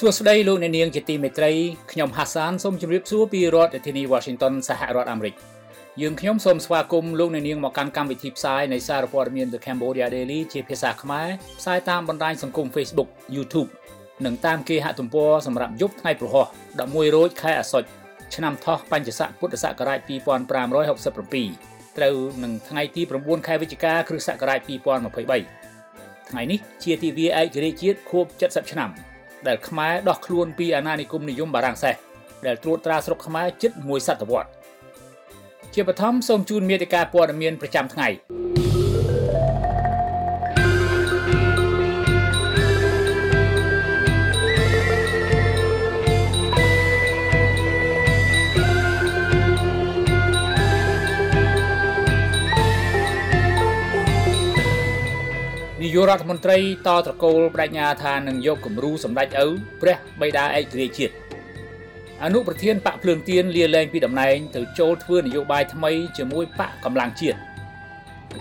សួស្តីលោកអ្នកនាងជាទីមេត្រីខ្ញុំហាសានសូមជម្រាបសួរពីរដ្ឋធានី Washington សហរដ្ឋអាមេរិកយើងខ្ញុំសូមស្វាគមន៍លោកអ្នកនាងមកកាន់កម្មវិធីផ្សាយនៃសារព័ត៌មាន The Cambodia Daily ជាភាសាខ្មែរផ្សាយតាមបណ្ដាញសង្គម Facebook YouTube និងតាមគេហទំព័រសម្រាប់យប់ថ្ងៃប្រហោះ11រោចខែអាសត់ឆ្នាំថោះបញ្ញស័កពុទ្ធសករាជ2567ត្រូវនឹងថ្ងៃទី9ខែវិច្ឆិកាគ្រិស្តសករាជ2023ថ្ងៃនេះជាទិវាឯករាជ្យជាតិខួប70ឆ្នាំ ដែលខ្មែរដោះខ្លួនពីអាណានិគមនិយមបារាំងសេសដែលត្រួតត្រាស្រុកខ្មែរជិតមួយសតវត្សជាបឋមសូមជូនមេតិការព័ត៌មានប្រចាំថ្ងៃ រដ្ឋមន្ត្រីតត្រកូលបដិញ្ញាថានឹងយកគំរូសម្ដេចឪព្រះបិតាឯករាជ្យជាតិអនុប្រធានបកភ្លើងទៀនលាលែងពីតំណែងទៅចូលធ្វើនយោបាយថ្មីជាមួយបកកម្លាំងជាតិ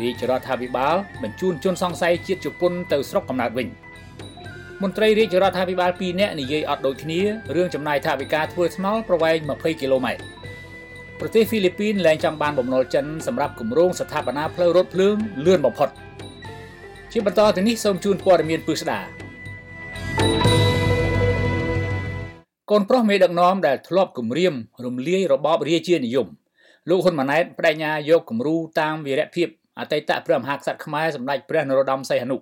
រាជរដ្ឋាភិបាលបញ្ជូនជនសង្ស័យជាតិជប៉ុនទៅស្រុកកំណើតវិញមន្ត្រីរាជរដ្ឋាភិបាល2នាក់និយាយអត់ដូចគ្នារឿងចំណាយថវិកាធ្វើថ្នល់ប្រវែង20គីឡូម៉ែត្រប្រទេសហ្វីលីពីនលែងចង់បានបំណុលចិនសម្រាប់គម្រោងស្ថាបនាផ្លូវរថភ្លើងលឿនបំផុត។ ជាបន្តទៅនេះសូមជូនព័ត៌មានពិស្ដាកូនប្រុសមេដឹកនាំដែលធ្លាប់គម្រាមរំលាយរបបរាជានិយមលោកហ៊ុនម៉ាណែតបដិញ្ញាយកគំរូតាមវីរភាពអតីតព្រះមហាក្សត្រខ្មែរសម្ដេចព្រះនរោត្តមសីហនុ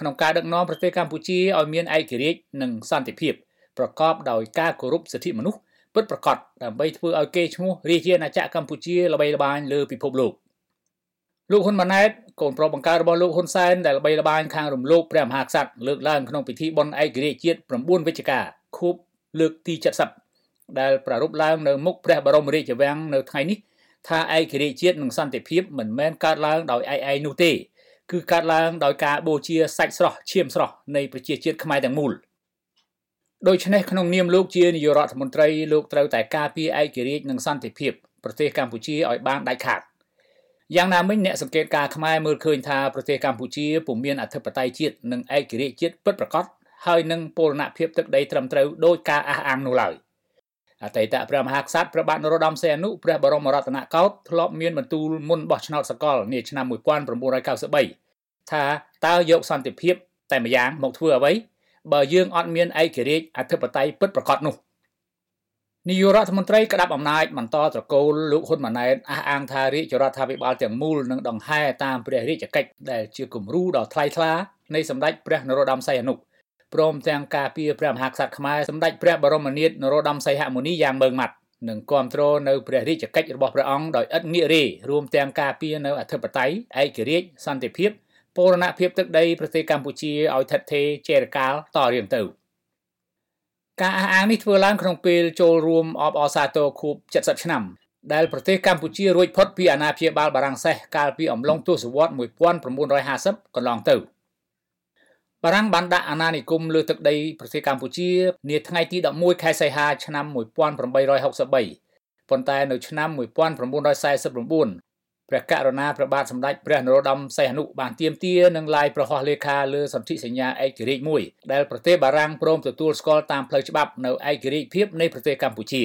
ក្នុងការដឹកនាំប្រទេសកម្ពុជាឲ្យមានឯករាជ្យនិងសន្តិភាពប្រកបដោយការគោរពសិទ្ធិមនុស្សពិតប្រាកដដើម្បីធ្វើឲ្យកេរ្តិ៍ឈ្មោះរាជាណាចក្រកម្ពុជាល្បីល្បាញលើពិភពលោក លោកហ៊ុនម៉ាណែតកូនប្រុសបង្កើតរបស់លោកហ៊ុនសែនដែលល្បីល្បាញខាងរំលោភព្រះមហាក្សត្រលើកឡើងក្នុងពិធីបុណ្យឯករាជ្យជាតិ9វិច្ឆិកាខួបលើកទី70ដែលប្រារព្ធឡើងនៅមុខព្រះបរមរាជវាំងនៅថ្ងៃនេះថាឯករាជ្យជាតិនិងសន្តិភាពមិនមែនកើតឡើងដោយឯឯងនោះទេគឺកើតឡើងដោយការបូជាសាច់ស្រស់ឈាមស្រស់នៃប្រជាជាតិខ្មែរទាំងមូលដូច្នេះក្នុងនាមលោកជានាយករដ្ឋមន្ត្រីលោកត្រូវតែការពារឯករាជ្យនិងសន្តិភាពប្រទេសកម្ពុជាឲ្យបានដាច់ខាត យ៉ាងណាមិញអ្នកសង្កេតការខ្មែរមើលឃើញថាប្រទេសកម្ពុជាពុំមានអធិបតេយ្យជាតិនិងឯករាជ្យជាតិពិតប្រាកដហើយនឹងពលនភាពទឹកដីត្រឹមត្រូវដោយការអះអាងនោះឡើយអតីតព្រះមហាក្សត្រព្រះបាទនរោត្តមសីហនុព្រះបរមរតនកោដ្ឋធ្លាប់មានបន្ទូលមុនបោះឆ្នោតសកលនាឆ្នាំ1993ថាតើយកសន្តិភាពតែម្យ៉ាងមកធ្វើអ្វីបើយើងអត់មានឯករាជ្យអធិបតេយ្យពិតប្រាកដនោះ នាយករដ្ឋមន្ត្រីក្តាប់អំណាចបន្តត្រកូលលោកហ៊ុនម៉ាណែតអះអាងថារាជរដ្ឋាភិបាលទាំងមូលនឹងដង្ហែតាមព្រះរាជកិច្ចដែលជាគំរូដ៏ថ្លៃថ្លានៃសម្ដេចព្រះនរោត្តមសីហនុព្រមទាំងការពារព្រះមហាក្សត្រខ្មែរសម្ដេចព្រះបរមនាថនរោត្តមសីហមុនីយ៉ាងម៉ឺងម៉ាត់និងគ្រប់គ្រងនៅព្រះរាជកិច្ចរបស់ព្រះអង្គដោយឥតងាករេរួមទាំងការពារនៅអធិបតេយ្យឯករាជ្យសន្តិភាពបូរណភាពទឹកដីប្រទេសកម្ពុជាឲ្យថិតថេរចេរកាលតរៀងទៅ។ ការអះអាងនេះធ្វើឡើងក្នុងពេលចូលរួមអបអរសាទរខួប70ឆ្នាំដែលប្រទេសកម្ពុជារួចផុតពីអាណាព្យាបាលបារាំងសេសកាលពីអំឡុងទសវត្ស1950កន្លងទៅបារាំងបានដាក់អាណានិគមលើទឹកដីប្រទេសកម្ពុជានាថ្ងៃទី11ខែសីហាឆ្នាំ1863ប៉ុន្តែនៅឆ្នាំ1949 ព្រះករុណាព្រះបាទសម្ដេចព្រះនរោត្តមសីហនុបានទាមទារនិងឡាយប្រហោះលេខាលើសន្ធិសញ្ញាឯករាជ្យមួយដែលប្រទេសបារាំងព្រមទទួលស្គាល់តាមផ្លូវច្បាប់នៅឯករាជ្យភាពនៃប្រទេសកម្ពុជា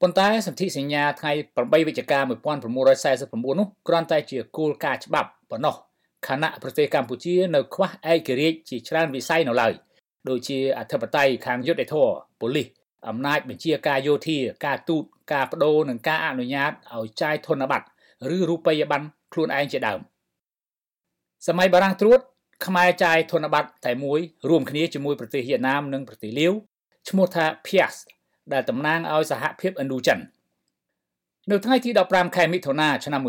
ប៉ុន្តែសន្ធិសញ្ញាថ្ងៃ8វិច្ឆិកា1949នោះគ្រាន់តែជាគោលការណ៍ច្បាប់ប៉ុណ្ណោះខណៈប្រទេសកម្ពុជានៅខ្វះឯករាជ្យជាច្រើនវិស័យនៅឡើយដូចជាអធិបតេយ្យខាងយុត្តិធម៌ប៉ូលីសអំណាចបញ្ជាការយោធាការទូតការបដូរនិងការអនុញ្ញាតឲ្យចាយធនប័ត្រ ឬរូបិយប័ណ្ណខ្លួនឯងជាដើមសម័យបារាំងត្រួតខ្មែរចាយធនប័ត្រតែមួយរួមគ្នាជាមួយប្រទេសវៀតណាមនិងប្រទេសលាវឈ្មោះថា Pias ដែលតំណាងឲ្យសហភាពឥណ្ឌូចិននៅថ្ងៃទី15ខែមិថុនាឆ្នាំ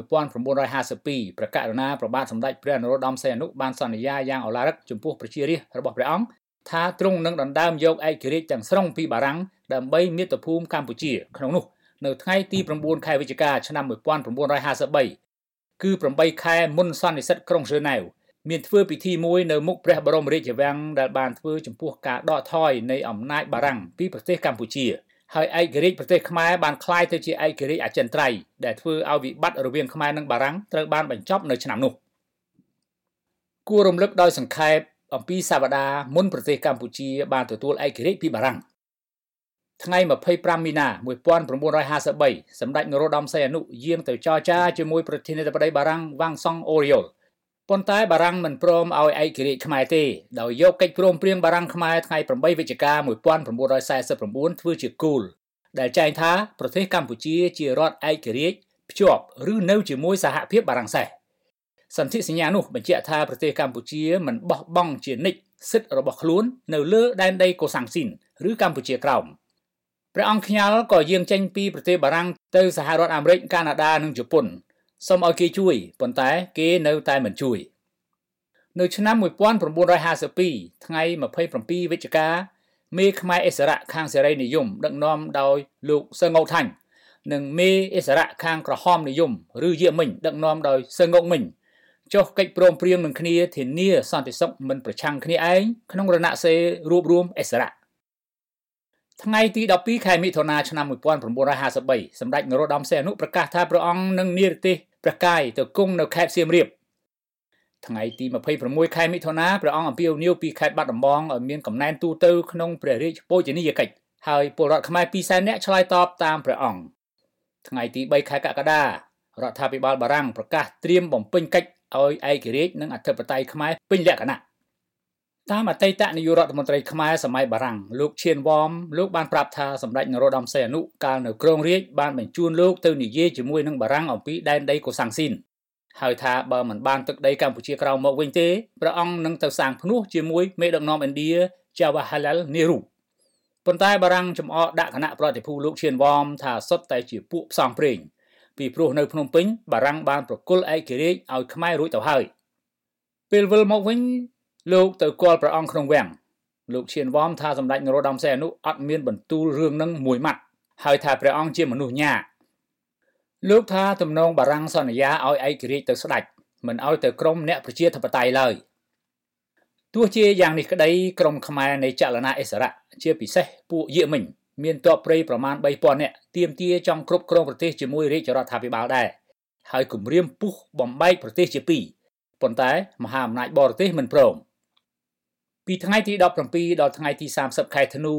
1952ព្រះករុណាប្របាទសម្ដេចព្រះនរោត្តមសីហនុបានសន្យាយ៉ាងឱឡារិកចំពោះប្រជារាស្ត្ររបស់ព្រះអង្គថាទ្រង់នឹងដណ្ដើមយកឯករាជ្យទាំងស្រុងពីបារាំងដើម្បីមាតុភូមិកម្ពុជាក្នុងនោះ នៅថ្ងៃទី9ខែវិច្ឆិកាឆ្នាំ1953គឺ8ខែមុនសន្និសិទក្រុងហ្សឺណែវមានធ្វើពិធីមួយនៅមុខព្រះបរមរាជវាំងដែលបានធ្វើចំពោះការដកថយនៃអំណាចបារាំងពីប្រទេសកម្ពុជាហើយឯករាជ្យប្រទេសខ្មែរបានคล้ายទៅជាឯករាជ្យអចិន្ត្រៃយ៍ដែលធ្វើឲ្យវិបត្តិរវាងខ្មែរនិងបារាំងត្រូវបានបញ្ចប់នៅឆ្នាំនោះគួររំលឹកដោយសង្ខេប អំពីសាវតាមុនប្រទេសកម្ពុជាបានទទួលឯករាជ្យពីបារាំង ថ្ងៃ25មីនា1953សម្ដេចនរោត្តមសីហនុយាងទៅចរចាជាមួយប្រធានាធិបតីបារាំងវ៉ាងសុងអូរីយ៉ូលប៉ុន្តែបារាំងមិនព្រមឲ្យឯករាជ្យខ្មែរទេដោយយកកិច្ចព្រមព្រៀងបារាំងខ្មែរថ្ងៃ8វិច្ឆិកា1949ធ្វើជាគោលដែលចែងថាប្រទេសកម្ពុជាជារដ្ឋឯករាជ្យភ្ជាប់ឬនៅជាមួយសហភាពបារាំងសេះសន្ធិសញ្ញានោះបញ្ជាក់ថាប្រទេសកម្ពុជាមិនបោះបង់ជានិច្ចសិទ្ធិរបស់ខ្លួននៅលើដែនដីកូសាំងស៊ីនឬកម្ពុជាក្រោម ព្រះអង្គខ្ញាល់ក៏យាងចេញពីប្រទេសបារាំងទៅសហរដ្ឋអាមេរិកកាណាដានិងជប៉ុនសូមឲ្យគេជួយប៉ុន្តែគេនៅតែមិនជួយនៅឆ្នាំ1952ថ្ងៃ27វិច្ឆិកាមេខ្មែរអិសរៈខាងសេរីនិយមដឹកនាំដោយលោកសឹងងោថាញ់និងមេអិសរៈខាងក្រហមនិយមឬយាមិញដឹកនាំដោយសឹងងោកមិញចុះកិច្ចព្រមព្រៀងនឹងគ្នាធានាសន្តិសុខមិនប្រឆាំងគ្នាឯងក្នុងរណសេររួបរวมអិសរៈ ថ្ងៃទី12ខែមិថុនាឆ្នាំ1953សម្ដេចនរោត្តមសីហនុប្រកាសថាព្រះអង្គនឹងនិរទេសព្រះកាយទៅគង់នៅខេត្តសៀមរាបថ្ងៃទី26ខែមិថុនាព្រះអង្គអំពាវនាវពីខេត្តបាត់ដំបងឲ្យមានកំណែនទូទៅក្នុងព្រះរាជបូជនីយកិច្ចហើយពលរដ្ឋខ្មែរ200,000នាក់ឆ្លើយតបតាមព្រះអង្គថ្ងៃទី3ខែកក្កដារដ្ឋាភិបាលបារាំងប្រកាសត្រៀមបំពេញកិច្ចឲ្យឯករាជ្យនិងអធិបតេយ្យខ្មែរពេញលក្ខណៈ តាមអតីតនាយករដ្ឋមន្ត្រីខ្មែរសម័យបារាំងលោកឈៀនវ៉មលោកបានប្រាប់ថាសម្ដេចនរោត្តមសីហនុកាលនៅក្រុងរាជបានបញ្ជូនលោកទៅនិយាយជាមួយនឹងបារាំងអំពីដែនដីកូសាំងស៊ីនហើយថាបើមិនបានទឹកដីកម្ពុជាក្រោមមកវិញទេព្រះអង្គនឹងទៅសាងភ្នោះជាមួយមេដឹកនាំឥណ្ឌា Jawaharlal Nehru ប៉ុន្តែបារាំងចំអកដាក់គណៈប្រតិភូលោកឈៀនវ៉មថាសុទ្ធតែជាពួកផ្សងព្រេងពីព្រោះនៅភ្នំពេញបារាំងបានប្រគល់ឯករាជ្យឲ្យខ្មែររួចទៅហើយពេលវិលមកវិញ លោកទៅគាល់ព្រះអង្គក្នុងវាំងលោកឈៀនវ៉មថាសម្ដេចនរោត្តមសីហនុអត់មានបន្ទូលរឿងនឹងមួយម៉ាត់ហើយថាព្រះអង្គជាមនុស្សញ៉ាលោកថាទំនងបារាំងសន្យាឲ្យឯករាជ្យទៅស្ដេចមិនឲ្យទៅក្រុមអ្នកប្រជាធិបតេយ្យឡើយទោះជាយ៉ាងនេះក្តីក្រុមខ្មែរនៃចលនាអិសរៈជាពិសេសពួកយេមិញមានទ័ពព្រៃប្រមាណ3000នាក់ទាមទារចង់គ្រប់គ្រងប្រទេសជាមួយរាជរដ្ឋាភិបាលដែរហើយគម្រាមពុះបំបែកប្រទេសជាពីរប៉ុន្តែមហាអំណាចបរទេសមិនព្រម ពីថ្ងៃទី17ដល់ថ្ងៃទី30ខែធ្នូ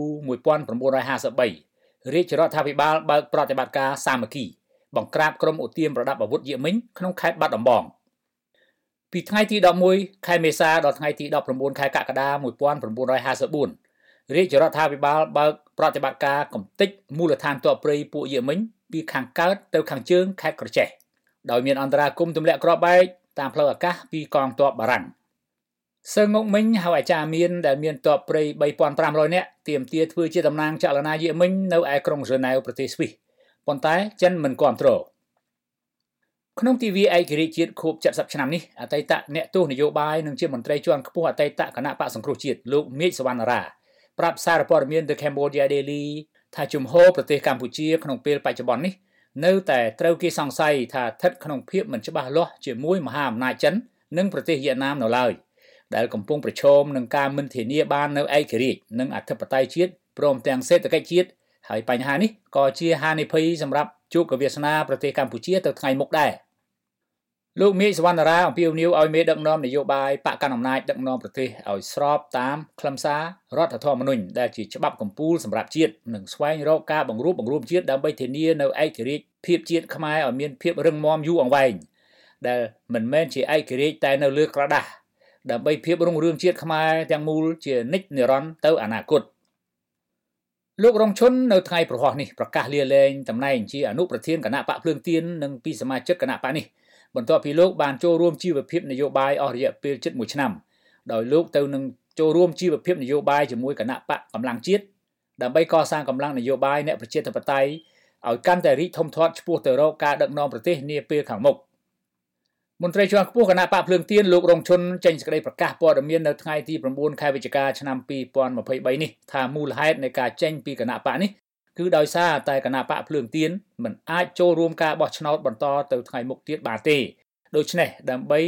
1953រាជរដ្ឋាភិបាលបើកប្រតិបត្តិការសាមគ្គីបង្ក្រាបក្រុមអូទៀមប្រដាប់អាវុធយេមិញក្នុងខេត្តបាត់ដំបងពីថ្ងៃទី11ខែមេសាដល់ថ្ងៃទី19ខែកក្កដា1954រាជរដ្ឋាភិបាលបើកប្រតិបត្តិការកំទេចមូលដ្ឋានទ័ពព្រៃពួកយេមិញពីខាងកើតទៅខាងជើងខេត្តក្រចេះដោយមានអន្តរាគមទម្លាក់គ្រាប់បែកតាមផ្លូវអាកាសពីកងទ័ពបារាំង សើងងមិញហៅអាចារ្យមានដែលមានទ័ពព្រៃ3500នាក់ទៀមទាធ្វើជាតំណាងចលនាយេមិញនៅឯក្រុងហ្សឺណែវប្រទេសស្វីសប៉ុន្តែចិនមិនគ្រប់គ្រងក្នុងទិវាឯករាជ្យជាតិខួប70ឆ្នាំនេះអតីតអ្នកទស្សនយោបាយនិងជាមន្ត្រីជាន់ខ្ពស់អតីតគណៈបកសង្គ្រោះជាតិលោកមេឃសវណ្ណរាប្រាប់សារព័ត៌មាន The Cambodia Daily ថាជំហរប្រទេសកម្ពុជាក្នុងពេលបច្ចុប្បន្ននេះនៅតែត្រូវគេសង្ស័យថាស្ថិតក្នុងភាពមិនច្បាស់លាស់ជាមួយមហាអំណាចចិននិងប្រទេសវៀតណាមនៅឡើយ ដែលកំពុងប្រឈមនឹងការមិនធានាបាននៅឯករាជ្យនិងអធិបតេយ្យជាតិព្រមទាំងសេដ្ឋកិច្ចជាតិហើយបញ្ហានេះក៏ជាហានិភ័យសម្រាប់ជោគវាសនាប្រទេសកម្ពុជាទៅថ្ងៃមុខដែរលោកមេឃសវណ្ណរាអំពាវនាវឲ្យមេដឹកនាំនយោបាយបកកណ្ដាលអំណាចដឹកនាំប្រទេសឲ្យស្របតាមខ្លឹមសាររដ្ឋធម្មនុញ្ញដែលជាច្បាប់កម្ពុជាសម្រាប់ជាតិនិងស្វែងរកការបង្រួបបង្រួមជាតិដើម្បីធានានៅឯករាជ្យភាពជាតិខ្មែរឲ្យមានភាពរឹងមាំយូរអង្វែងដែលមិនមែនជាឯករាជ្យតែនៅលើក្រដាស់ ដើម្បីភាពរុងរឿងជាតិខ្មែរទាំងមូលជានិច្ចនិរន្តរ៍ទៅអនាគតលោករងឈុននៅថ្ងៃប្រហោះនេះប្រកាសលាលែងតំណែងជាអនុប្រធានគណៈបកភ្លើងទៀននិងពីសមាជិកគណៈបកនេះបន្ទាប់ពីលោកបានចូលរួមជីវភាពនយោបាយអស់រយៈពេលជិត1ឆ្នាំដោយលោកទៅនឹងចូលរួមជីវភាពនយោបាយជាមួយគណៈបកកម្លាំងជាតិដើម្បីកសាងកម្លាំងនយោបាយអ្នកប្រជាធិបតេយ្យឲ្យកាន់តែរីកធំធាត់ឆ្ពោះទៅរកការដឹកនាំប្រទេសនាពេលខាងមុខ។ មន្ត្រីជាន់ខ្ពស់គណៈបកភ្លើងទៀនលោករងឈុនចេញសេចក្តីប្រកាសព័ត៌មាននៅថ្ងៃទី9ខែវិច្ឆិកាឆ្នាំ2023នេះថាមូលហេតុនៃការចេញពីគណៈបកនេះគឺដោយសារតែគណៈបកភ្លើងទៀនមិនអាចចូលរួមការបោះឆ្នោតបន្តទៅថ្ងៃមុខទៀតបានទេដូច្នេះដើម្បី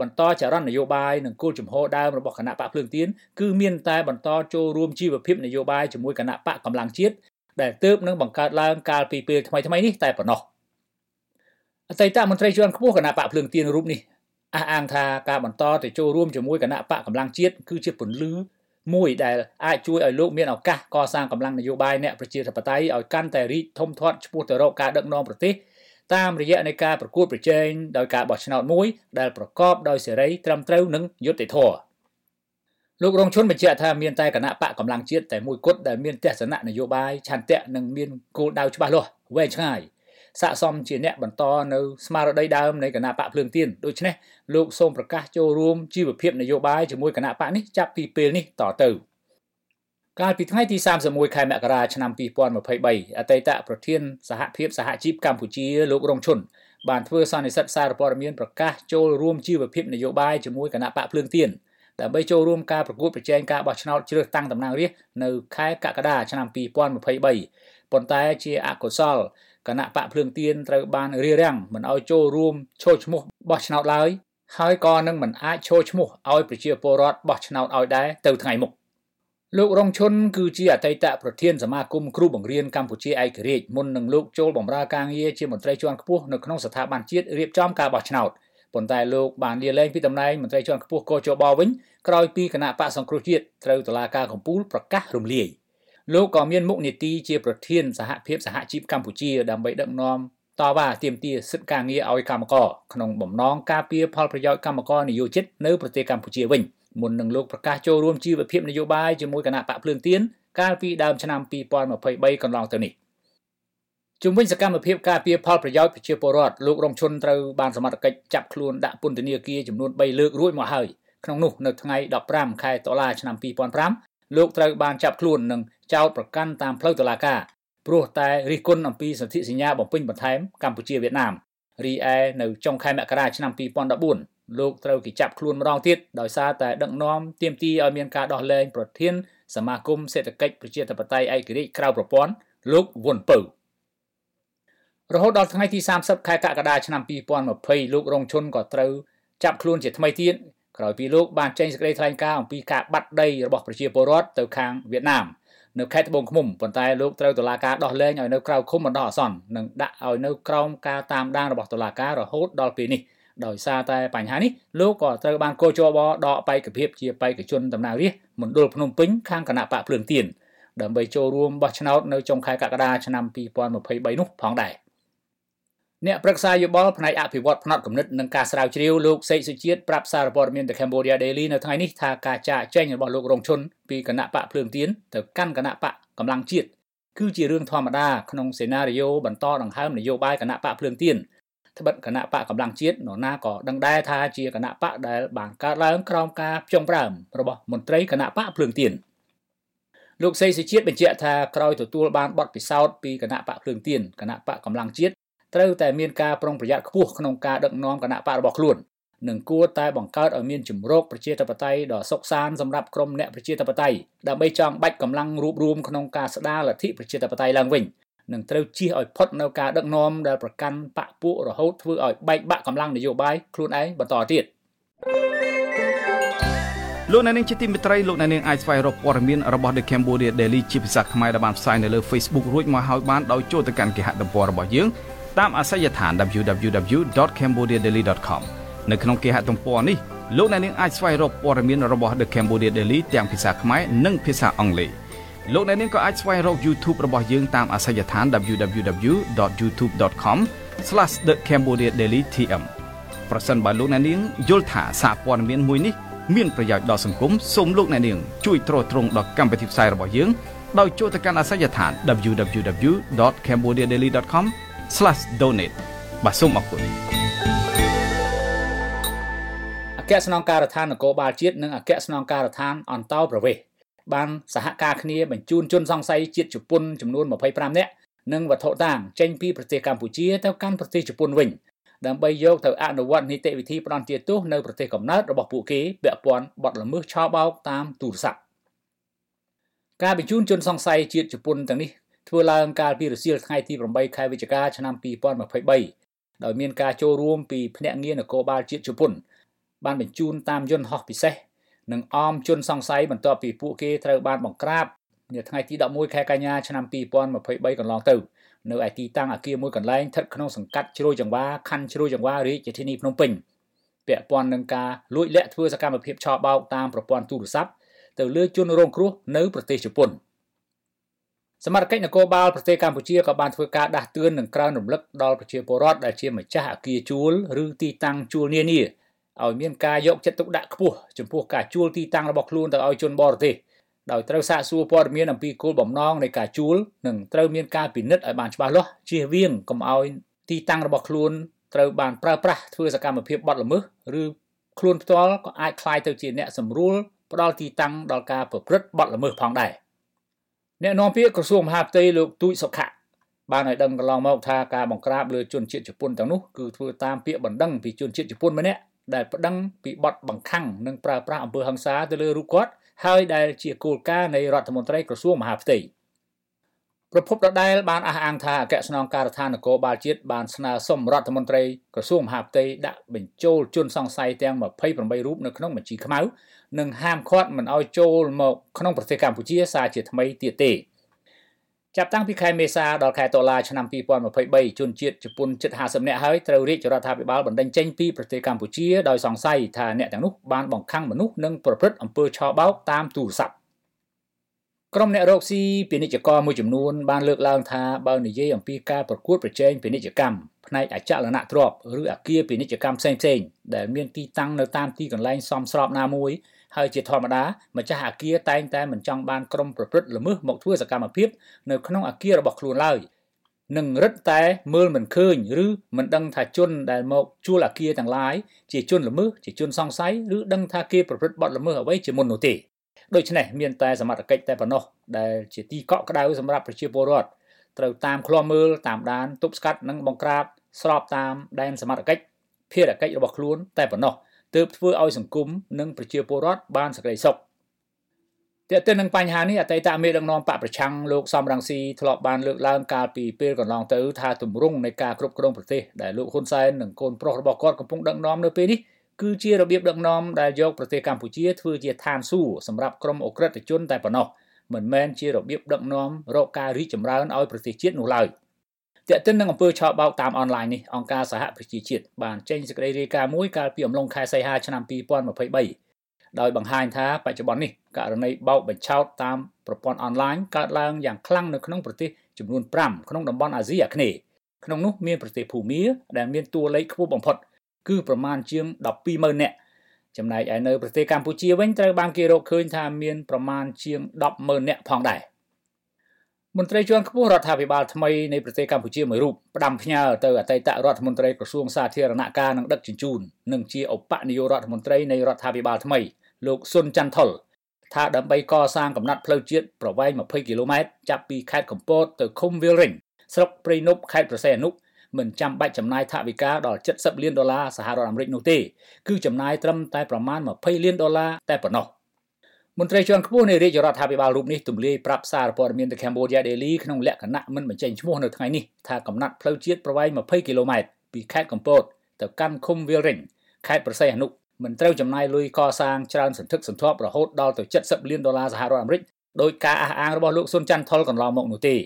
បន្តចរន្តនយោបាយនិងគោលជំហរដើមរបស់គណៈបកភ្លើងទៀនគឺមានតែបន្តចូលរួមជីវភាពនយោបាយជាមួយគណៈបកកម្លាំងជាតិដែលទើបនឹងបង្កើតឡើងកាលពីពេលថ្មីៗនេះតែប៉ុណ្ណោះ អតីតមន្ត្រីជាន់ខ្ពស់គណៈបកភ្លើងទៀនរូបនេះអះអាងថាការបន្តទៅចូលរួមជាមួយគណៈបកកម្លាំងជាតិគឺជាពន្លឺមួយដែលអាចជួយឲ្យលោកមានឱកាសកសាងកម្លាំងនយោបាយអ្នកប្រជាធិបតេយ្យឲ្យកាន់តែរីកធំធាត់ឆ្ពោះទៅរកការដឹកនាំប្រទេសតាមរយៈនៃការប្រកួតប្រជែងដោយការបោះឆ្នោតមួយដែលប្រកបដោយសេរីត្រឹមត្រូវនិងយុត្តិធម៌លោករងឈុនបញ្ជាក់ថាមានតែគណៈបកកម្លាំងជាតិតែមួយគត់ដែលមានទស្សនៈនយោបាយឆន្ទៈនិងមានគោលដៅច្បាស់លាស់វែងឆ្ងាយ ស័កសមជាអ្នកបន្តនៅស្មារតីដើមនៃគណៈបកភ្លើងទៀនដូច្នេះលោកសូមប្រកាសចូលរួមជីវភាពនយោបាយជាមួយគណៈបកនេះចាប់ពីពេលនេះតទៅកាលពីថ្ងៃទី31ខែមករាឆ្នាំ2023អតីតប្រធានសហភាពសហជីពកម្ពុជាលោករងឈុនបានធ្វើសន្និសីទសារព័ត៌មានប្រកាសចូលរួមជីវភាពនយោបាយជាមួយគណៈបកភ្លើងទៀនដើម្បីចូលរួមការប្រកួតប្រជែងការបោះឆ្នោតជ្រើសតាំងតំណាងរាស្ត្រនៅខែកក្កដាឆ្នាំ2023ប៉ុន្តែជាអកុសល គណៈបកភ្លើងទៀនត្រូវបានរារាំងមិនឲ្យចូលរួមឈរឈ្មោះបោះឆ្នោតឡើយហើយក៏នឹងមិនអាចឈរឈ្មោះឲ្យប្រជាពលរដ្ឋបោះឆ្នោតឲ្យដែរទៅថ្ងៃមុខលោករងឈុនគឺជាអតីតប្រធានសមាគមគ្រូបង្រៀនកម្ពុជាឯករាជ្យមុននឹងលោកចូលបម្រើការងារជាមន្ត្រីជាន់ខ្ពស់នៅក្នុងស្ថាប័នជាតិរៀបចំការបោះឆ្នោតប៉ុន្តែលោកបានលាលែងពីតំណែងមន្ត្រីជាន់ខ្ពស់កោជបវិញក្រោយពីគណៈបកសង្គ្រោះជាតិត្រូវតុលាការកំពូលប្រកាសរំលាយ លោកក៏មានមុខនីតិជាប្រធានសហភាពសហជីពកម្ពុជាដើម្បីដឹកនាំតវ៉ាទាមទារសិទ្ធិការងារឲ្យកម្មករក្នុងបំណងការពារផលប្រយោជន៍កម្មករនិយោជិតនៅប្រទេសកម្ពុជាវិញមុននឹងលោកប្រកាសចូលរួមជីវភាពនយោបាយជាមួយគណៈបកភ្លើងទៀនកាលពីដើមឆ្នាំ2023កន្លងទៅនេះជំវិញសកម្មភាពការពារផលប្រយោជន៍ប្រជាពលរដ្ឋលោករងឈុនត្រូវបានសមត្ថកិច្ចចាប់ខ្លួនដាក់ពន្ធនាគារចំនួន3លើករួចមកហើយក្នុងនោះនៅថ្ងៃ15ខែតុលាឆ្នាំ2005 លោកត្រូវបានចាប់ខ្លួននិងចោទប្រកាន់តាមផ្លូវតុលាការព្រោះតែរិះគន់អំពីសន្ធិសញ្ញាបំពេញបន្ថែមកម្ពុជាវៀតណាមរីឯនៅចុងខែមករាឆ្នាំ2014លោកត្រូវគេចាប់ខ្លួនម្ដងទៀតដោយសារតែដឹកនាំទាមទារឲ្យមានការដោះលែងប្រធានសមាគមសេដ្ឋកិច្ចប្រជាធិបតេយ្យឯករាជ្យក្រៅប្រព័ន្ធលោកវុនពៅរហូតដល់ថ្ងៃទី30ខែកក្កដាឆ្នាំ2020លោករងឈុនក៏ត្រូវចាប់ខ្លួនជាថ្មីទៀត ក្រោយពីលោកបានចេញសេចក្តីថ្លែងការណ៍អំពីការបាត់ដីរបស់ប្រជាពលរដ្ឋទៅខាងវៀតណាមនៅខេត្តត្បូងឃ្មុំប៉ុន្តែលោកត្រូវតុលាការដោះលែងឲ្យនៅក្រៅឃុំបណ្ដោះអាសន្ននិងដាក់ឲ្យនៅក្រោមការតាមដានរបស់តុលាការរហូតដល់ពេលនេះដោយសារតែបញ្ហានេះលោកក៏ត្រូវបានកោជបដកបេក្ខភាពជាបេក្ខជនតំណាងរាស្ត្រមណ្ឌលភ្នំពេញខាងគណៈបកភ្លើងទៀនដើម្បីចូលរួមបោះឆ្នោតនៅចុងខែកក្កដាឆ្នាំ2023នោះផងដែរ អ្នកប្រឹក្សាយោបល់ផ្នែកអភិវឌ្ឍផ្នែកគំនិតនិងការស្រាវជ្រាវលោកសេកសុជាតិប្រាប់សារព័ត៌មាន The Cambodia Daily នៅថ្ងៃនេះថាការចាកចេញរបស់លោករងឈុនពីគណៈបកភ្លើងទៀនទៅកាន់គណៈបកកម្លាំងជាតិគឺជារឿងធម្មតាក្នុងសេណារីយ៉ូបន្តដង្ហើមនយោបាយគណៈបកភ្លើងទៀនត្បិតគណៈបកកម្លាំងជាតិនរណាក៏ដឹងដែរថាជាគណៈបកដែលបានកើតឡើងក្រោមការផ្ចង់ប្រាំរបស់មន្ត្រីគណៈបកភ្លើងទៀនលោកសេកសុជាតិបញ្ជាក់ថាក្រោយទទួលបានបទពិសោធន៍ពីគណៈបកភ្លើងទៀនគណៈបកកម្លាំងជាតិ ត្រូវតែមានការប្រុងប្រយ័ត្នខ្ពស់ក្នុងការដឹកនាំគណៈបករបស់ខ្លួននិងគួរតែបង្កើតឲ្យមានជំរកប្រជាធិបតេយ្យដ៏សុខសាន្តសម្រាប់ក្រុមអ្នកប្រជាធិបតេយ្យដើម្បីចងបាច់កម្លាំងរួបរวมក្នុងការស្ដារលទ្ធិប្រជាធិបតេយ្យឡើងវិញនិងត្រូវជៀសឲ្យផុតនៅការដឹកនាំដែលប្រកាន់បកពួករហូតធ្វើឲ្យបែកបាក់កម្លាំងនយោបាយខ្លួនឯងបន្តទៀតលោកអ្នកនាងជាទីមេត្រីលោកអ្នកនាងអាចស្វែងរកព័ត៌មានរបស់ The Cambodia Daily ជាភាសាខ្មែរដែលបានផ្សាយនៅលើ Facebook រួចមកហើយបានដោយចូលទៅកាន់គេហទំព័ររបស់យើង តាមអាសយដ្ឋាន www.cambodiadaily.com នៅក្នុងគេហទំព័រនេះលោកអ្នកនាងអាចស្វែងរកព័ត៌មានរបស់ The Cambodia Daily ទាំងភាសាខ្មែរនិងភាសាអង់គ្លេសលោកអ្នកនាងក៏អាចស្វែងរក YouTube របស់យើងតាមអាសយដ្ឋាន www.youtube.com/thecambodiadailytm ប្រសិនបើលោកអ្នកនាងយល់ថាសារព័ត៌មានមួយនេះមានប្រយោជន៍ដល់សង្គមសូមលោកអ្នកនាងជួយទ្រទ្រង់ដល់កម្មវិធីផ្សាយរបស់យើងដោយចូលទៅកាន់អាសយដ្ឋាន www.cambodiadaily.com /donate បាទសូមអរគុណអគ្គស្នងការដ្ឋាននគរបាលជាតិនិងអគ្គស្នងការដ្ឋានអន្តោប្រវេសន៍បានសហការគ្នាបញ្ជូនជនសង្ស័យជាតិជប៉ុនចំនួន25នាក់និងវត្ថុតាងចេញពីប្រទេសកម្ពុជាទៅកាន់ប្រទេសជប៉ុនវិញដើម្បីយកទៅអនុវត្តនីតិវិធីផ្ដន្ទាទោសនៅប្រទេសកំណើតរបស់ពួកគេពាក់ព័ន្ធបទល្មើសឆោបោកតាមទូរស័ព្ទការបញ្ជូនជនសង្ស័យជាតិជប៉ុនទាំងនេះ ធ្វើឡើងកាលពីរសៀលថ្ងៃទី8ខែវិច្ឆិកាឆ្នាំ2023ដោយមានការចូលរួមពីភ្នាក់ងារនគរបាលជាតិជប៉ុន បានបញ្ជូនតាមយន្តហោះពិសេសនិងអមជនសង្ស័យបន្ទាប់ពីពួកគេត្រូវបានបង្ក្រាបនៅថ្ងៃទី11ខែកញ្ញាឆ្នាំ2023កន្លងទៅនៅឯទីតាំងអគារមួយកន្លែងស្ថិតក្នុងសង្កាត់ជ្រោយចង្វាខណ្ឌជ្រោយចង្វារាជធានីភ្នំពេញពាក់ព័ន្ធនឹងការលួចលាក់ធ្វើសកម្មភាពឆបោកតាមប្រព័ន្ធទូរស័ព្ទទៅលើជនរងគ្រោះនៅប្រទេសជប៉ុន សមត្ថកិច្ចនគរបាលប្រទេសកម្ពុជាក៏បានធ្វើការដាស់តឿននិងក្រើនរំលឹកដល់ប្រជាពលរដ្ឋដែលជាម្ចាស់អគារជួលឬទីតាំងជួលនានាឲ្យមានការយកចិត្តទុកដាក់ខ្ពស់ចំពោះការជួលទីតាំងរបស់ខ្លួនទៅឲ្យជនបរទេសដោយត្រូវសាកសួរព័ត៌មានអំពីគោលបំណងនៃការជួលនិងត្រូវមានការពិនិត្យឲ្យបានច្បាស់លាស់ជៀសវាងកុំឲ្យទីតាំងរបស់ខ្លួនត្រូវបានប្រើប្រាស់ធ្វើសកម្មភាពបទល្មើសឬខ្លួនផ្ទាល់ក៏អាចคล้ายទៅជាអ្នកសម្រួលផ្ដល់ទីតាំងដល់ការប្រព្រឹត្តបទល្មើសផងដែរ អ្នកនាំពាក្យក្រសួងមហាផ្ទៃលោកទូចសុខៈបានឲ្យដឹងកន្លងមកថាការបង្ក្រាបលើជនជាតិជប៉ុនទាំងនោះគឺធ្វើតាមពាក្យបណ្ដឹងពីជនជាតិជប៉ុនម្នាក់ដែលប្តឹងពីបទបង្ខំនិងប្រើប្រាស់អំពើហិង្សាទៅលើរូបគាត់ហើយដែលជាគោលការណ៍នៃរដ្ឋមន្ត្រីក្រសួងមហាផ្ទៃប្រពន្ធដដែលបានអះអាងថាអគ្គស្នងការដ្ឋាននគរបាលជាតិបានស្នើសុំរដ្ឋមន្ត្រីក្រសួងមហាផ្ទៃដាក់បញ្ចូលជនសង្ស័យទាំង28រូបនៅក្នុងបញ្ជីខ្មៅ និងហាមឃាត់មិនឲ្យចូលមកក្នុងប្រទេសកម្ពុជាសារជាថ្មីទៀតទេចាប់តាំងពីខែមេសាដល់ខែតុលាឆ្នាំ2023ជនជាតិជប៉ុនជិត50នាក់ហើយត្រូវរាជរដ្ឋាភិបាលបណ្តេញចេញពីប្រទេសកម្ពុជាដោយសង្ស័យថាអ្នកទាំងនោះបានបង្ខំមនុស្សនិងប្រព្រឹត្តអំពើឆបោកតាមទូរស័ព្ទក្រុមអ្នករកស៊ីពាណិជ្ជករមួយចំនួនបានលើកឡើងថាបើនិយាយអំពីការប្រកួតប្រជែងពាណិជ្ជកម្មផ្នែកអចលនទ្រព្យឬអគារពាណិជ្ជកម្មផ្សេងៗដែលមានទីតាំងនៅតាមទីកន្លែងសមស្របណាមួយ ហើយជាធម្មតាម្ចាស់អគារតែងតែមិនចង់បានក្រុមប្រព្រឹត្តល្មើសមកធ្វើសកម្មភាពនៅក្នុងអគាររបស់ខ្លួនឡើយនឹងរឹតតែមើលមិនឃើញឬមិនដឹងថាជនដែលមកជួលអគារទាំងឡាយជាជនល្មើសជាជនសង្ស័យឬដឹងថាគេប្រព្រឹត្តបទល្មើសអ្វីជាមុននោះទេដូច្នេះមានតែសមត្ថកិច្ចតែប៉ុណ្ណោះដែលជាទីកក់ក្ដៅសម្រាប់ប្រជាពលរដ្ឋត្រូវតាមឃ្លាំមើលតាមដានទប់ស្កាត់និងបង្ក្រាបស្របតាមដែនសមត្ថកិច្ចភារកិច្ចរបស់ខ្លួនតែប៉ុណ្ណោះ ទើបធ្វើឲ្យសង្គមនិងប្រជាពលរដ្ឋបានសេចក្តីសុខតើទៅនឹងបញ្ហានេះអតីតមេដឹកនាំបកប្រឆាំងលោកសំរងស៊ីធ្លាប់បានលើកឡើងកាលពីពេលកន្លងទៅថាទម្រង់នៃការគ្រប់គ្រងប្រទេសដែលលោកហ៊ុនសែននិងកូនប្រុសរបស់គាត់កំពុងដឹកនាំនៅពេលនេះគឺជារបៀបដឹកនាំដែលយកប្រទេសកម្ពុជាធ្វើជាឋានសួគ៌សម្រាប់ក្រុមអ ுக ្រិតជនតែប៉ុណ្ណោះមិនមែនជារបៀបដឹកនាំរកការរីកចម្រើនឲ្យប្រទេសជាតិនោះឡើយ តើតិននឹងអំពើឆបោកតាមអនឡាញនេះអង្គការសហប្រជាជាតិបានចេញសេចក្តីរាយការណ៍មួយកាលពីអំឡុងខែសីហាឆ្នាំ2023ដោយបង្ហាញថាបច្ចុប្បន្ននេះករណីបោកបញ្ឆោតតាមប្រព័ន្ធអនឡាញកើតឡើងយ៉ាងខ្លាំងនៅក្នុងប្រទេសចំនួន5ក្នុងតំបន់អាស៊ីអាគ្នេយ៍ក្នុងនោះមានប្រទេសភូមាដែលមានតួលេខខ្ពស់បំផុត គឺប្រមាណជាង120,000នាក់ចំណែកឯនៅប្រទេសកម្ពុជាវិញត្រូវបានគេរកឃើញថាមានប្រមាណជាង100000នាក់ផងដែរ មន្ត្រីជាន់ខ្ពស់រដ្ឋាភិបាលថ្មីនៃប្រទេសកម្ពុជាមួយរូបផ្ដាំផ្ញើទៅអតីតរដ្ឋមន្ត្រីក្រសួងសាធារណការនិងដឹកជញ្ជូននិងជាឧបនាយករដ្ឋមន្ត្រីនៃរដ្ឋាភិបាលថ្មីលោកស៊ុនច័ន្ទថុលថាដើម្បីកសាងកំណត់ផ្លូវជាតិប្រវែង20គីឡូម៉ែត្រចាប់ពីខេត្តកំពតទៅឃុំវាលរិញស្រុកព្រៃនប់ខេត្តប្រសេអនុមិនចាំបាច់ចំណាយថវិកាដល់70លានដុល្លារសហរដ្ឋអាមេរិកនោះទេគឺចំណាយត្រឹមតែប្រមាណ20លានដុល្លារតែប៉ុណ្ណោះ មន្ត្រីជាន់ខ្ពស់នៃរាជរដ្ឋាភិបាលរូបនេះទម្លាយប្រាប់សារព័ត៌មាន The Cambodia Daily ក្នុងលក្ខណៈមិនបញ្ចេញឈ្មោះនៅថ្ងៃនេះថាកំណត់ផ្លូវជាតិប្រវែង20គីឡូម៉ែត្រពីខេត្តកំពតទៅកាន់ឃុំវាលរិញខេត្តប្រស័យអនុមិនត្រូវចំណាយលុយកសាងច្រើនសន្ធឹកសន្ធាប់រហូតដល់ទៅ70លានដុល្លារសហរដ្ឋអាមេរិកដោយការអះអាងរបស់លោកស៊ុនច័ន្ទថុលកន្លងមកនោះទេ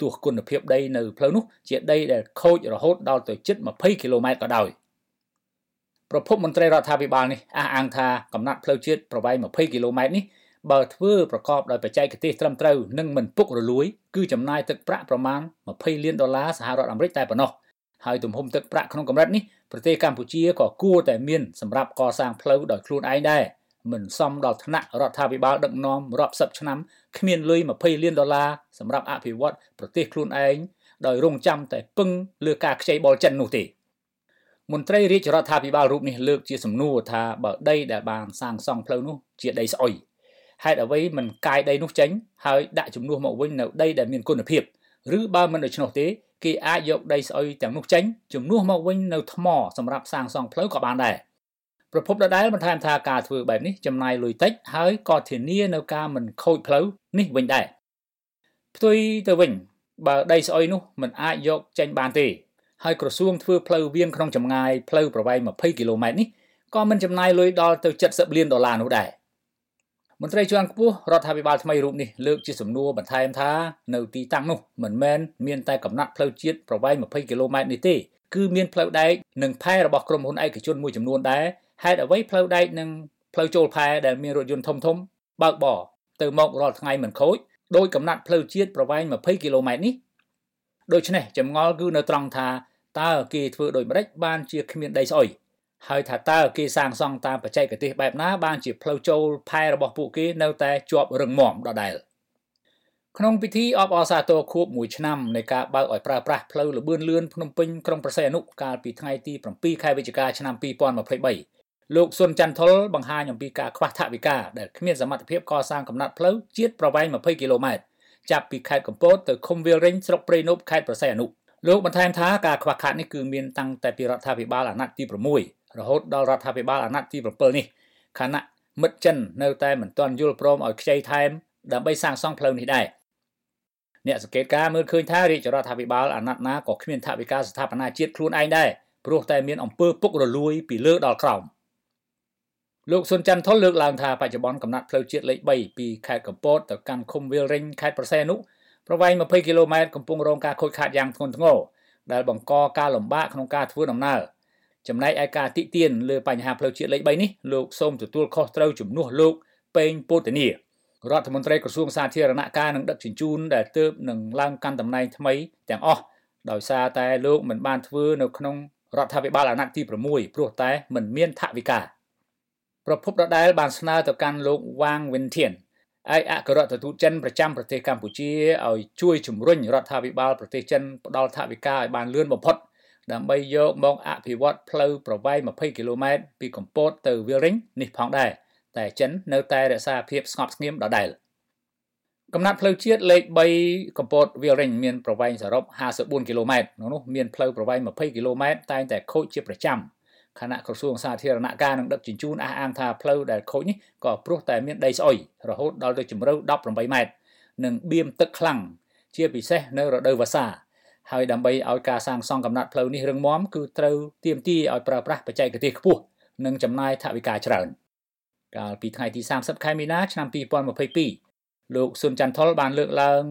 ទោះគុណភាពដីនៅផ្លូវនោះជាដីដែលខូចរហូតដល់ទៅជិត20គីឡូម៉ែត្រក៏ដោយ ប្រពន្ធមន្ត្រីរដ្ឋាភិបាលនេះអះអាងថាកំណត់ផ្លូវជាតិប្រវែង20គីឡូម៉ែត្រនេះបើធ្វើប្រកបដោយបច្ចេកទេសត្រឹមត្រូវនិងមិនពុករលួយគឺចំណាយទឹកប្រាក់ប្រមាណ20លានដុល្លារសហរដ្ឋអាមេរិកតែប៉ុណ្ណោះហើយទំហំទឹកប្រាក់ក្នុងកម្រិតនេះប្រទេសកម្ពុជាក៏គួរតែមានសម្រាប់កសាងផ្លូវដោយខ្លួនឯងដែរមិនសមដល់ថ្នាក់រដ្ឋាភិបាលដឹកនាំរាប់សិបឆ្នាំគ្មានលុយ20លានដុល្លារសម្រាប់អភិវឌ្ឍប្រទេសខ្លួនឯងដោយរងចាំតែពឹងលើការខ្ចីបុលចិននោះទេ មន្ត្រីរាជរដ្ឋាភិបាលរូបនេះលើកជាសំណួរថាបើដីដែលបានសាងសង់ផ្លូវនោះជាដីស្អុយហេតុអ្វីមិនកាយដីនោះចេញហើយដាក់ជំនួសមកវិញនៅដីដែលមានគុណភាពឬបើមិនដូច្នោះទេគេអាចយកដីស្អុយទាំងនោះចេញជំនួសមកវិញនៅថ្មសម្រាប់សាងសង់ផ្លូវក៏បានដែរប្រពន្ធដដែលបន្ថែមថាការធ្វើបែបនេះចំណាយលុយតិចហើយក៏ធានានៅការមិនខូចផ្លូវនេះវិញដែរផ្ទុយទៅវិញបើដីស្អុយនោះមិនអាចយកចេញបានទេ ហើយក្រសួងធ្វើផ្លូវវាងក្នុងចម្ងាយផ្លូវប្រវែង20គីឡូម៉ែត្រនេះក៏មិនចំណាយលុយដល់ទៅ70លានដុល្លារនោះដែរមន្ត្រីជាន់ខ្ពស់រដ្ឋាភិបាលថ្មីរូបនេះលើកជាសំណួរបន្ថែមថានៅទីតាំងនោះមិនមែនមានតែកំណត់ផ្លូវជាតិប្រវែង20គីឡូម៉ែត្រនេះទេគឺមានផ្លូវដែកនិងផែរបស់ក្រុមហ៊ុនឯកជនមួយចំនួនដែរហេតុអ្វីផ្លូវដែកនិងផ្លូវចូលផែដែលមានរថយន្តធំធំបើកបរទៅមករាល់ថ្ងៃមិនខូចដោយកំណត់ផ្លូវជាតិប្រវែង20គីឡូម៉ែត្រនេះដូច្នេះចម្ងល់គឺនៅត្រង់ថា តើគេធ្វើដូចម្តេចបានជាគ្មានដីស្អុយហើយថាតើគេសាងសង់តាមបច្ចេកទេសបែបណាបានជាផ្លូវចូលផែរបស់ពួកគេនៅតែជាប់រឹងមាំដដែលក្នុងពិធីអបអរសាទរខួប1ឆ្នាំនៃការបើកឲ្យប្រើប្រាស់ផ្លូវលបឿនលឿនភ្នំពេញក្រុងប្រសេអនុកាលពីថ្ងៃទី7ខែវិច្ឆិកាឆ្នាំ2023លោកសុនច័ន្ទថុលបង្ហាញអំពីការខ្វះថវិកាដែលគ្មានសមត្ថភាពកសាងកំណត់ផ្លូវជាតិប្រវែង20គីឡូម៉ែត្រចាប់ពីខេត្តកំពតទៅឃុំវាលរេញស្រុកព្រៃនប់ខេត្តប្រសេអនុ លោកបន្ថែមថាការខ្វះខាតនេះគឺមានតាំងតែពីរដ្ឋាភិបាលអាណត្តិទី6រហូតដល់រដ្ឋាភិបាលអាណត្តិទី7នេះខណៈមិត្តចិននៅតែមិនទាន់យល់ព្រមឲ្យខ្ចីថែមដើម្បីសាងសង់ផ្លូវនេះដែរអ្នកសង្កេតការមើលឃើញថារាជរដ្ឋាភិបាលអាណត្តិណាក៏គ្មានថវិកាស្ថាបនាជាតិខ្លួនឯងដែរព្រោះតែមានអំពើពុករលួយពីលើដល់ក្រោមលោកសុនច័ន្ទថុលលើកឡើងថាបច្ចុប្បន្នកំណត់ផ្លូវជាតិលេខ3ពីខេត្តកំពតទៅកាន់ឃុំវាលរេញខេត្តប្រសែនុ ប្រវែង20គីឡូម៉ែត្រកំពុងរងការខូចខាតយ៉ាងធ្ងន់ធ្ងរដែលបង្កការលំបាកក្នុងការធ្វើដំណើរចំណែកឯការតិទៀនលើបញ្ហាផ្លូវជាតិលេខ3នេះលោកសូមទទួលខុសត្រូវជំនួសលោកពេងពោធនីរដ្ឋមន្ត្រីក្រសួងសាធារណការនិងដឹកជញ្ជូនដែលទើបនឹងឡើងកាន់តំណែងថ្មីទាំងអស់ដោយសារតែលោកមិនបានធ្វើនៅក្នុងរដ្ឋាភិបាលអាណត្តិទី6ព្រោះតែមិនមានថវិកាប្រពន្ធដដែលបានស្នើទៅកាន់លោកវ៉ាងវិនធាន ឯកអគ្គរដ្ឋទូតចិនប្រចាំប្រទេសកម្ពុជាឲ្យជួយជំរុញរដ្ឋាភិបាលប្រទេសចិនផ្ដល់ថវិកាឲ្យបានលឿនបំផុតដើម្បីយកមកអភិវឌ្ឍផ្លូវប្រវែង20គីឡូម៉ែត្រពីកំពតទៅវាលរិញនេះផងដែរតែចិននៅតែរក្សាភាពស្ងប់ស្ងៀមដដែលកំណត់ផ្លូវជាតិលេខ3កំពតវាលរិញមានប្រវែងសរុប54គីឡូម៉ែត្រក្នុងនោះមានផ្លូវប្រវែង20គីឡូម៉ែត្រតែងតែខូចជាប្រចាំ គណៈក្រសួងសាធារណការនិងដឹកជញ្ជូនអះអាងថាផ្លូវដែលខូចនេះក៏ព្រោះតែមានដីស្អុយរហូតដល់ទៅជម្រៅ18ម៉ែត្រនិងបៀមទឹកខ្លាំងជាពិសេសនៅរដូវវស្សាហើយដើម្បីឲ្យការសាងសង់កំណត់ផ្លូវនេះរឹងមាំគឺត្រូវទាមទារឲ្យប្រើប្រាស់បច្ចេកទេសខ្ពស់និងចំណាយថវិកាច្រើនកាលពីថ្ងៃទី30ខែមីនាឆ្នាំ2022លោកស៊ុនច័ន្ទថុលបានលើកឡើង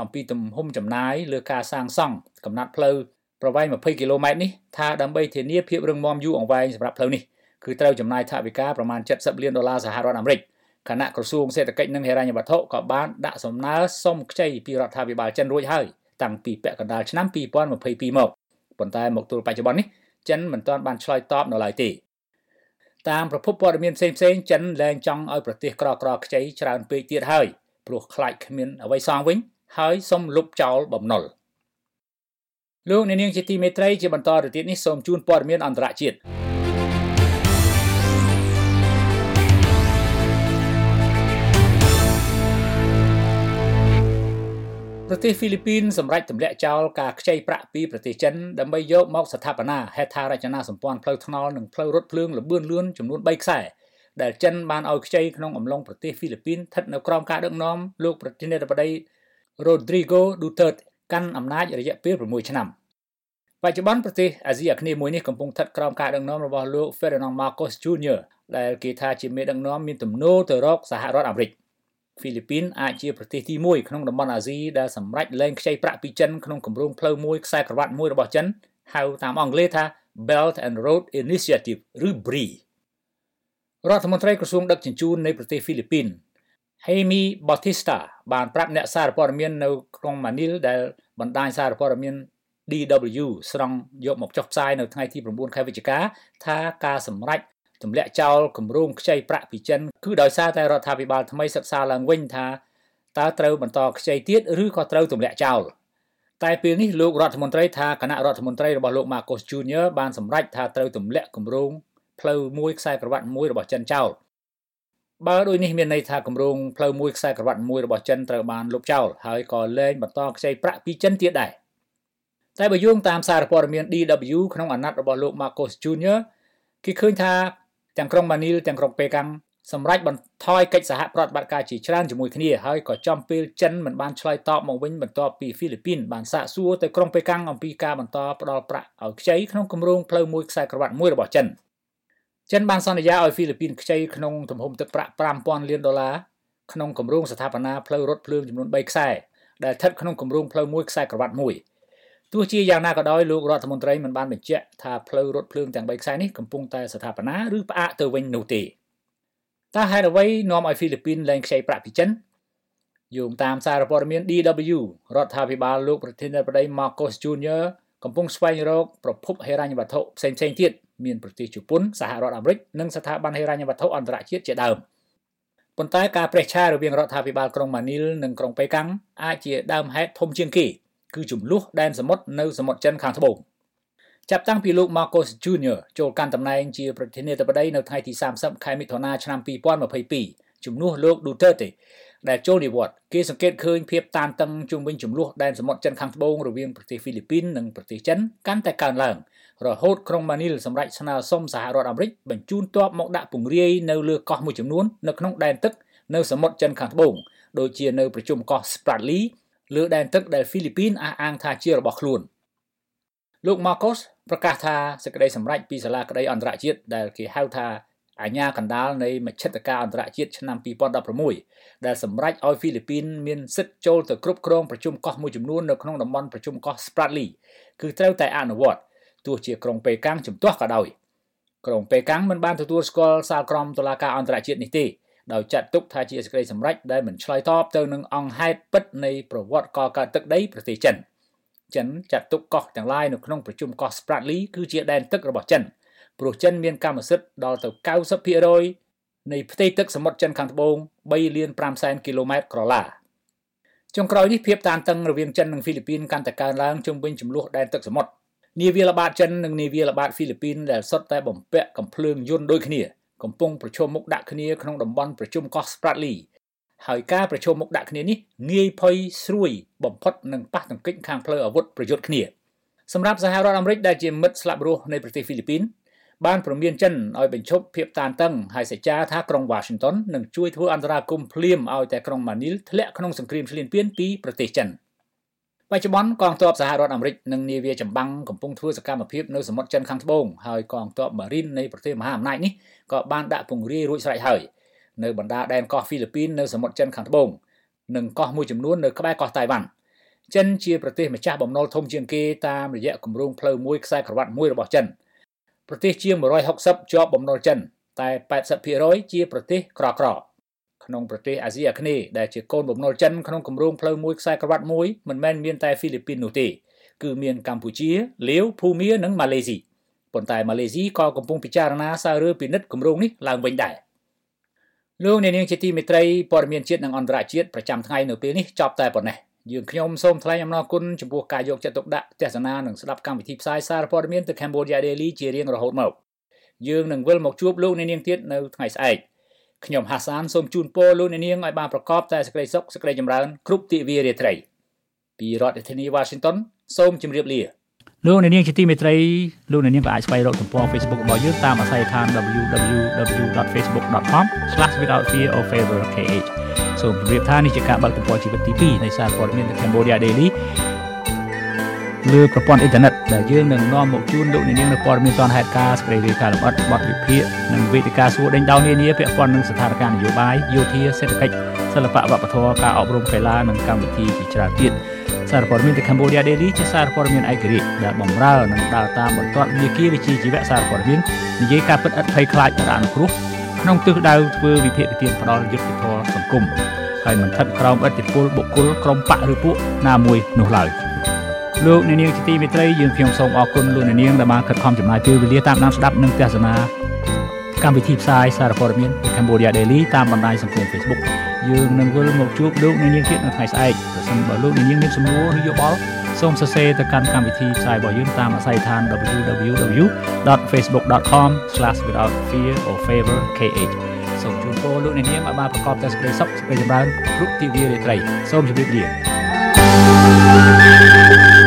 អំពីទំហំចំណាយលើការសាងសង់កំណត់ផ្លូវ ប្រវែង20គីឡូម៉ែត្រនេះថាដើម្បីធានាភាពរឹងមាំយូរអង្វែងសម្រាប់ផ្លូវនេះគឺត្រូវចំណាយថវិកាប្រមាណ70លានដុល្លារសហរដ្ឋអាមេរិកគណៈក្រសួងសេដ្ឋកិច្ចនិងហិរញ្ញវត្ថុក៏បានដាក់សំណើសុំខ្ចីពីរដ្ឋាភិបាលចិនរួចហើយតាំងពីពាក់កណ្ដាលឆ្នាំ2022មកប៉ុន្តែមកទល់បច្ចុប្បន្ននេះចិនមិនទាន់បានឆ្លើយតបនៅឡើយទេតាមប្រភពព័ត៌មានផ្សេងផ្សេងចិនលែងចង់ឲ្យប្រទេសក្រក្រខ្ចីច្រើនពេកទៀតហើយព្រោះខ្លាចគ្មានអ្វីសងវិញហើយសុំលុបចោលបំណុល លោកអ្នកនាងជាទីមេត្រីជាបន្តទៅទៀតនេះសូមជូនព័ត៌មានអន្តរជាតិប្រទេសហ្វីលីពីនសម្រេចទម្លាក់ចោលការខ្ចីប្រាក់ពីប្រទេសចិនដើម្បីយកមកស្ថាបនាហេដ្ឋារចនាសម្ព័ន្ធផ្លូវថ្នល់និងផ្លូវរថភ្លើងលបឿនលឿនចំនួន3ខ្សែដែលចិនបានឲ្យខ្ចីក្នុងអំឡុងប្រទេសហ្វីលីពីនស្ថិតនៅក្រោមការដឹកនាំលោកប្រធានាធិបតី Rodrigo Duterte កាន់អំណាចរយៈពេល6ឆ្នាំបច្ចុប្បន្នប្រទេសអាស៊ីអាគ្នេយ៍មួយនេះកំពុងស្ថិតក្រោមការដឹកនាំរបស់លោក Ferdinand Marcos Jr. ដែលគេថាជាមេដឹកនាំមានទំនោរទៅរកសហរដ្ឋអាមេរិកហ្វីលីពីនអាចជាប្រទេសទី1ក្នុងតំបន់អាស៊ីដែលសម្រេចលែងខ្ចីប្រាក់ពីចិនក្នុងគម្រោងផ្លូវមួយខ្សែក្រវ៉ាត់មួយរបស់ចិនហៅតាមអង់គ្លេសថា Belt and Road Initiative ឬ BRI រដ្ឋមន្ត្រីក្រសួងដឹកជញ្ជូននៃប្រទេសហ្វីលីពីន Jaime Bautista បានប្រាប់អ្នកសារព័ត៌មាននៅក្រុងម៉ានីលដែលបណ្ដាញសារព័ត៌មាន DW ស្រង់យកមកចុះផ្សាយនៅថ្ងៃទី9ខែវិច្ឆិកាថាការសម្រេចទម្លាក់ចោលគម្រោងខ្ចីប្រាក់ពីចិនគឺដោយសារតែរដ្ឋាភិបាលថ្មីសិក្សាឡើងវិញថាតើត្រូវបន្តខ្ចីទៀតឬក៏ត្រូវទម្លាក់ចោលតែពេលនេះលោករដ្ឋមន្ត្រីថាគណៈរដ្ឋមន្ត្រីរបស់លោក Marcos Jr បានសម្រេចថាត្រូវទម្លាក់គម្រោងផ្លូវមួយខ្សែក្រវ៉ាត់មួយរបស់ចិនចោល បើដូចនេះមានន័យថាគម្រោងផ្លូវមួយខ្សែក្រវ៉ាត់មួយរបស់ចិនត្រូវបានលុបចោលហើយក៏លែងបន្តខ្ចីប្រាក់ពីចិនទៀតដែរតែបើយោងតាមសារព័ត៌មាន DW ក្នុងអាណត្តិរបស់លោក Marcos Jr. គេឃើញថាទាំងក្រុងម៉ានីលទាំងក្រុងប៉េកាំងសម្រាប់បន្ថយកិច្ចសហប្រតិបត្តិការជាច្រើនជាមួយគ្នាហើយក៏ចំពេលចិនមិនបានឆ្លើយតបមកវិញបន្ទាប់ពីហ្វីលីពីនបានសាកសួរទៅក្រុងប៉េកាំងអំពីការបន្តផ្តល់ប្រាក់ឲ្យខ្ចីក្នុងគម្រោងផ្លូវមួយខ្សែក្រវ៉ាត់មួយរបស់ចិន ចិនបានសន្យាឲ្យហ្វីលីពីនខ្ចីក្នុងទំហំទឹកប្រាក់5000លានដុល្លារក្នុងគម្រោងស្ថាបនាផ្លូវរថភ្លើងចំនួន3ខ្សែដែលស្ថិតក្នុងគម្រោងផ្លូវមួយខ្សែក្រវ៉ាត់មួយទោះជាយ៉ាងណាក៏ដោយលោករដ្ឋមន្ត្រីមិនបានបញ្ជាក់ថាផ្លូវរថភ្លើងទាំង3ខ្សែនេះកំពុងតែស្ថាបនាឬផ្អាកទៅវិញនោះទេតើហេតុអ្វីនាំឲ្យហ្វីលីពីនលែងខ្ចីប្រាក់ពីចិនយោងតាមសារព័ត៌មាន DW រដ្ឋាភិបាលលោកប្រធានាធិបតី Marcos Jr កំពុងស្វែងរកប្រភពហិរញ្ញវត្ថុផ្សេងៗទៀត មានប្រទេសជប៉ុនសហរដ្ឋអាមេរិកនិងស្ថាប័នហិរញ្ញវត្ថុអន្តរជាតិជាដើមប៉ុន្តែការប្រេះឆារវាងរដ្ឋាភិបាលក្រុងម៉ានីលនិងក្រុងប៉េកាំងអាចជាដើមហេតុធំជាងគេគឺចំនួនដែនសមុទ្រនៅសមុទ្រចិនខាងត្បូងចាប់តាំងពីលោក Marcos Jr. ចូលកាន់តំណែងជាប្រធានាធិបតីនៅថ្ងៃទី30ខែមិថុនាឆ្នាំ2022ជំនួសលោក Duterte ដែលចូលនិវត្តន៍គេសង្កេតឃើញភាពតានតឹងជុំវិញចំនួនដែនសមុទ្រចិនខាងត្បូងរវាងប្រទេសហ្វីលីពីននិងប្រទេសចិនកាន់តែកើនឡើង រហូតក្រុងម៉ានីលសម្រេចស្នើសុំសហរដ្ឋអាមេរិកបញ្ជូនទ័ពមកដាក់ពង្រាយនៅលើកោះមួយចំនួននៅក្នុងដែនទឹកនៅសមុទ្រចិនខាងត្បូងដូចជានៅប្រជុំកោះ Spratly លើដែនទឹកដែលហ្វីលីពីនអះអាងថាជារបស់ខ្លួនលោក Marcos ប្រកាសថាសេចក្តីសម្រេចពីសាលាក្តីអន្តរជាតិដែលគេហៅថាអាញាកណ្ដាលនៃមជ្ឈត្តការអន្តរជាតិឆ្នាំ2016ដែលសម្រេចឲ្យហ្វីលីពីនមានសិទ្ធិចូលទៅគ្រប់គ្រងប្រជុំកោះមួយចំនួននៅក្នុងតំបន់ប្រជុំកោះ Spratly គឺត្រូវតែអនុវត្ត ទោះជាក្រុងប៉េកាំងជំទាស់ក៏ដោយក្រុងប៉េកាំងមិនបានទទួលស្គាល់សាលក្រមតុលាការអន្តរជាតិនេះទេដោយចាត់ទុកថាជាសេចក្តីសម្រេចដែលមិនឆ្លើយតបទៅនឹងអង្គហេតុពិតនៃប្រវត្តិកកើតទឹកដីប្រទេសចិនចិនចាត់ទុកកោះទាំងឡាយនៅក្នុងប្រជុំកោះ Spratly គឺជាដែនទឹករបស់ចិនព្រោះចិនមានកម្មសិទ្ធិដល់ទៅ90%នៃផ្ទៃទឹកសមុទ្រចិនខាងត្បូង3លាន5សែនគីឡូម៉ែត្រក្រឡាចុងក្រោយនេះភាពតានតឹងរវាងចិននិងហ្វីលីពីនកាន់តែកើនឡើងជុំវិញចំនួនដែនទឹកសមុទ្រ នាវាល្បាតចិននិងនាវាល្បាតហ្វីលីពីនដែលសុទ្ធតែបំពាក់កំភ្លើងយន្តដូចគ្នាកំពុងប្រជុំមុខដាក់គ្នាក្នុងតំបន់ប្រជុំកោះ Spratly ហើយការប្រជុំមុខដាក់គ្នានេះងាយភ័យស្រួយបំផុតនឹងប៉ះទង្គិចខាងផ្លូវអាវុធប្រយុទ្ធគ្នាសម្រាប់សហរដ្ឋអាមេរិកដែលជាមិត្តស្លាប់រស់នៃប្រទេសហ្វីលីពីនបានព្រមានចិនឲ្យបញ្ឈប់ភាពតានតឹងហើយសេចក្ដីថាក្រុង Washington នឹងជួយធ្វើអន្តរាគមន៍ភ្លាមឲ្យតែក្រុង Manila ធ្លាក់ក្នុងសង្គ្រាមឈ្លានពានពីប្រទេសចិន បច្ចុប្បន្នកងទ័ពសហរដ្ឋអាមេរិកនិងនាវាចម្បាំងកំពុងធ្វើសកម្មភាពនៅសមុទ្រចិនខាងត្បូងហើយកងទ័ព Marine នៃប្រទេសមហាអំណាចនេះក៏បានដាក់ពង្រាយរួចស្រេចហើយនៅបណ្ដាដែនកោះហ្វីលីពីននៅសមុទ្រចិនខាងត្បូងនិងកោះមួយចំនួននៅក្បែរកោះតៃវ៉ាន់ចិនជាប្រទេសម្ចាស់បំណុលធំជាងគេតាមរយៈគម្រោងផ្លូវមួយខ្សែក្រវ៉ាត់មួយរបស់ចិនប្រទេសជាង160ជាប់បំណុលចិនតែ80%ជាប្រទេសក្រក្រក្នុងប្រទេសអាស៊ីអាគ្នេយ៍ដែលជាកូនបំណុលចិនក្នុងគម្រោងផ្លូវមួយខ្សែក្រវ៉ាត់មួយមិនមែនមានតែហ្វីលីពីននោះទេគឺមានកម្ពុជាលាវភូមានិងម៉ាឡេស៊ីប៉ុន្តែម៉ាឡេស៊ីក៏កំពុងពិចារណាសាររើពិនិត្យគម្រោងនេះឡើងវិញដែរលោកអ្នកនាងជាទីមេត្រីព័ត៌មានជាតិនិងអន្តរជាតិប្រចាំថ្ងៃនៅពេលនេះចប់តែប៉ុណ្ណេះយើងខ្ញុំសូមថ្លែងអំណរគុណចំពោះការយកចិត្តទុកដាក់ទស្សនានិងស្ដាប់កម្មវិធីផ្សាយសារព័ត៌មានទៅ Cambodia Daily ជារៀងរហូតមកយើងនឹងវិលមកជួបលោកអ្នកនាងទៀតនៅថ្ងៃស្អែក ខ្ញុំហាសានសូមជូនពរលោកអ្នកនាងឲ្យបានប្រកបតែសេចក្តីសុខសេចក្តីចម្រើនគ្រប់ទិវារាត្រីពីរដ្ឋធានី Washington សូមជម្រាបលាលោកអ្នកនាងជាទីមេត្រីលោកអ្នកនាងក៏អាចស្វែងរកទំព័រ Facebook របស់យើងតាមអាស័យដ្ឋាន www.facebook.com/withoutfearorfavorkh សូមជម្រាបថានេះជាការបើកទំព័រជីវិតទី2នៃសារព័ត៌មាន The Cambodia Daily លើប្រព័ន្ធអ៊ីនធឺណិតដែលយើងនឹងនាំមកជូនលោកអ្នកនាងនៅព័ត៌មានទាន់ហេតុការណ៍ស្ព្រេរីការលម្អិតបទវិភាគនិងវេទិកាសួរដេញដោលនានាពាក់ព័ន្ធនឹងស្ថានភាពនយោបាយយោធាសេដ្ឋកិច្ចសិល្បៈវប្បធម៌ការអប់រំកីឡានិងកម្មវិធីជាច្រើនទៀតសារព័ត៌មាន The Cambodia Daily ជាសារព័ត៌មានឯករាជ្យដែលបម្រើនិងដើរតាមបន្ទាត់វិជាវិជាជីវៈសារព័ត៌មាននិយាយការពិតឥតភ័យខ្លាចរអនុគ្រោះក្នុងទិសដៅធ្វើវិភាគទានផ្ដាល់យុត្តិធម៌សង្គមហើយមិនស្ថិតក្រោមឥទ្ធិពលបុគ្គលក្រុមបកឬពួកណាមួយនោះឡើយ លោកអ្នកនាងជាទីមេត្រីយើងខ្ញុំសូមអរគុណលោកអ្នកនាងដែលបានខិតខំចំណាយពេលវេលាតាមដានស្ដាប់និងទស្សនាកម្មវិធីផ្សាយសារព័ត៌មាន Cambodia Daily តាមបណ្ដាញសង្គម Facebook យើងនឹងវិលមកជួបលោកអ្នកនាងទៀតនៅថ្ងៃស្អែកប្រសិនបើលោកអ្នកនាងមានសំណួរឬយោបល់សូមសរសេរទៅកាន់កម្មវិធីផ្សាយរបស់យើងតាមអាស័យដ្ឋាន www.facebook.com/withoutfearorfavorkh សូមជូនពរលោកអ្នកនាងឲ្យបានប្រកបតែសេចក្តីសុខសេចក្តីចម្រើនគ្រប់ទិវារាត្រីសូមជម្រាបលា thank you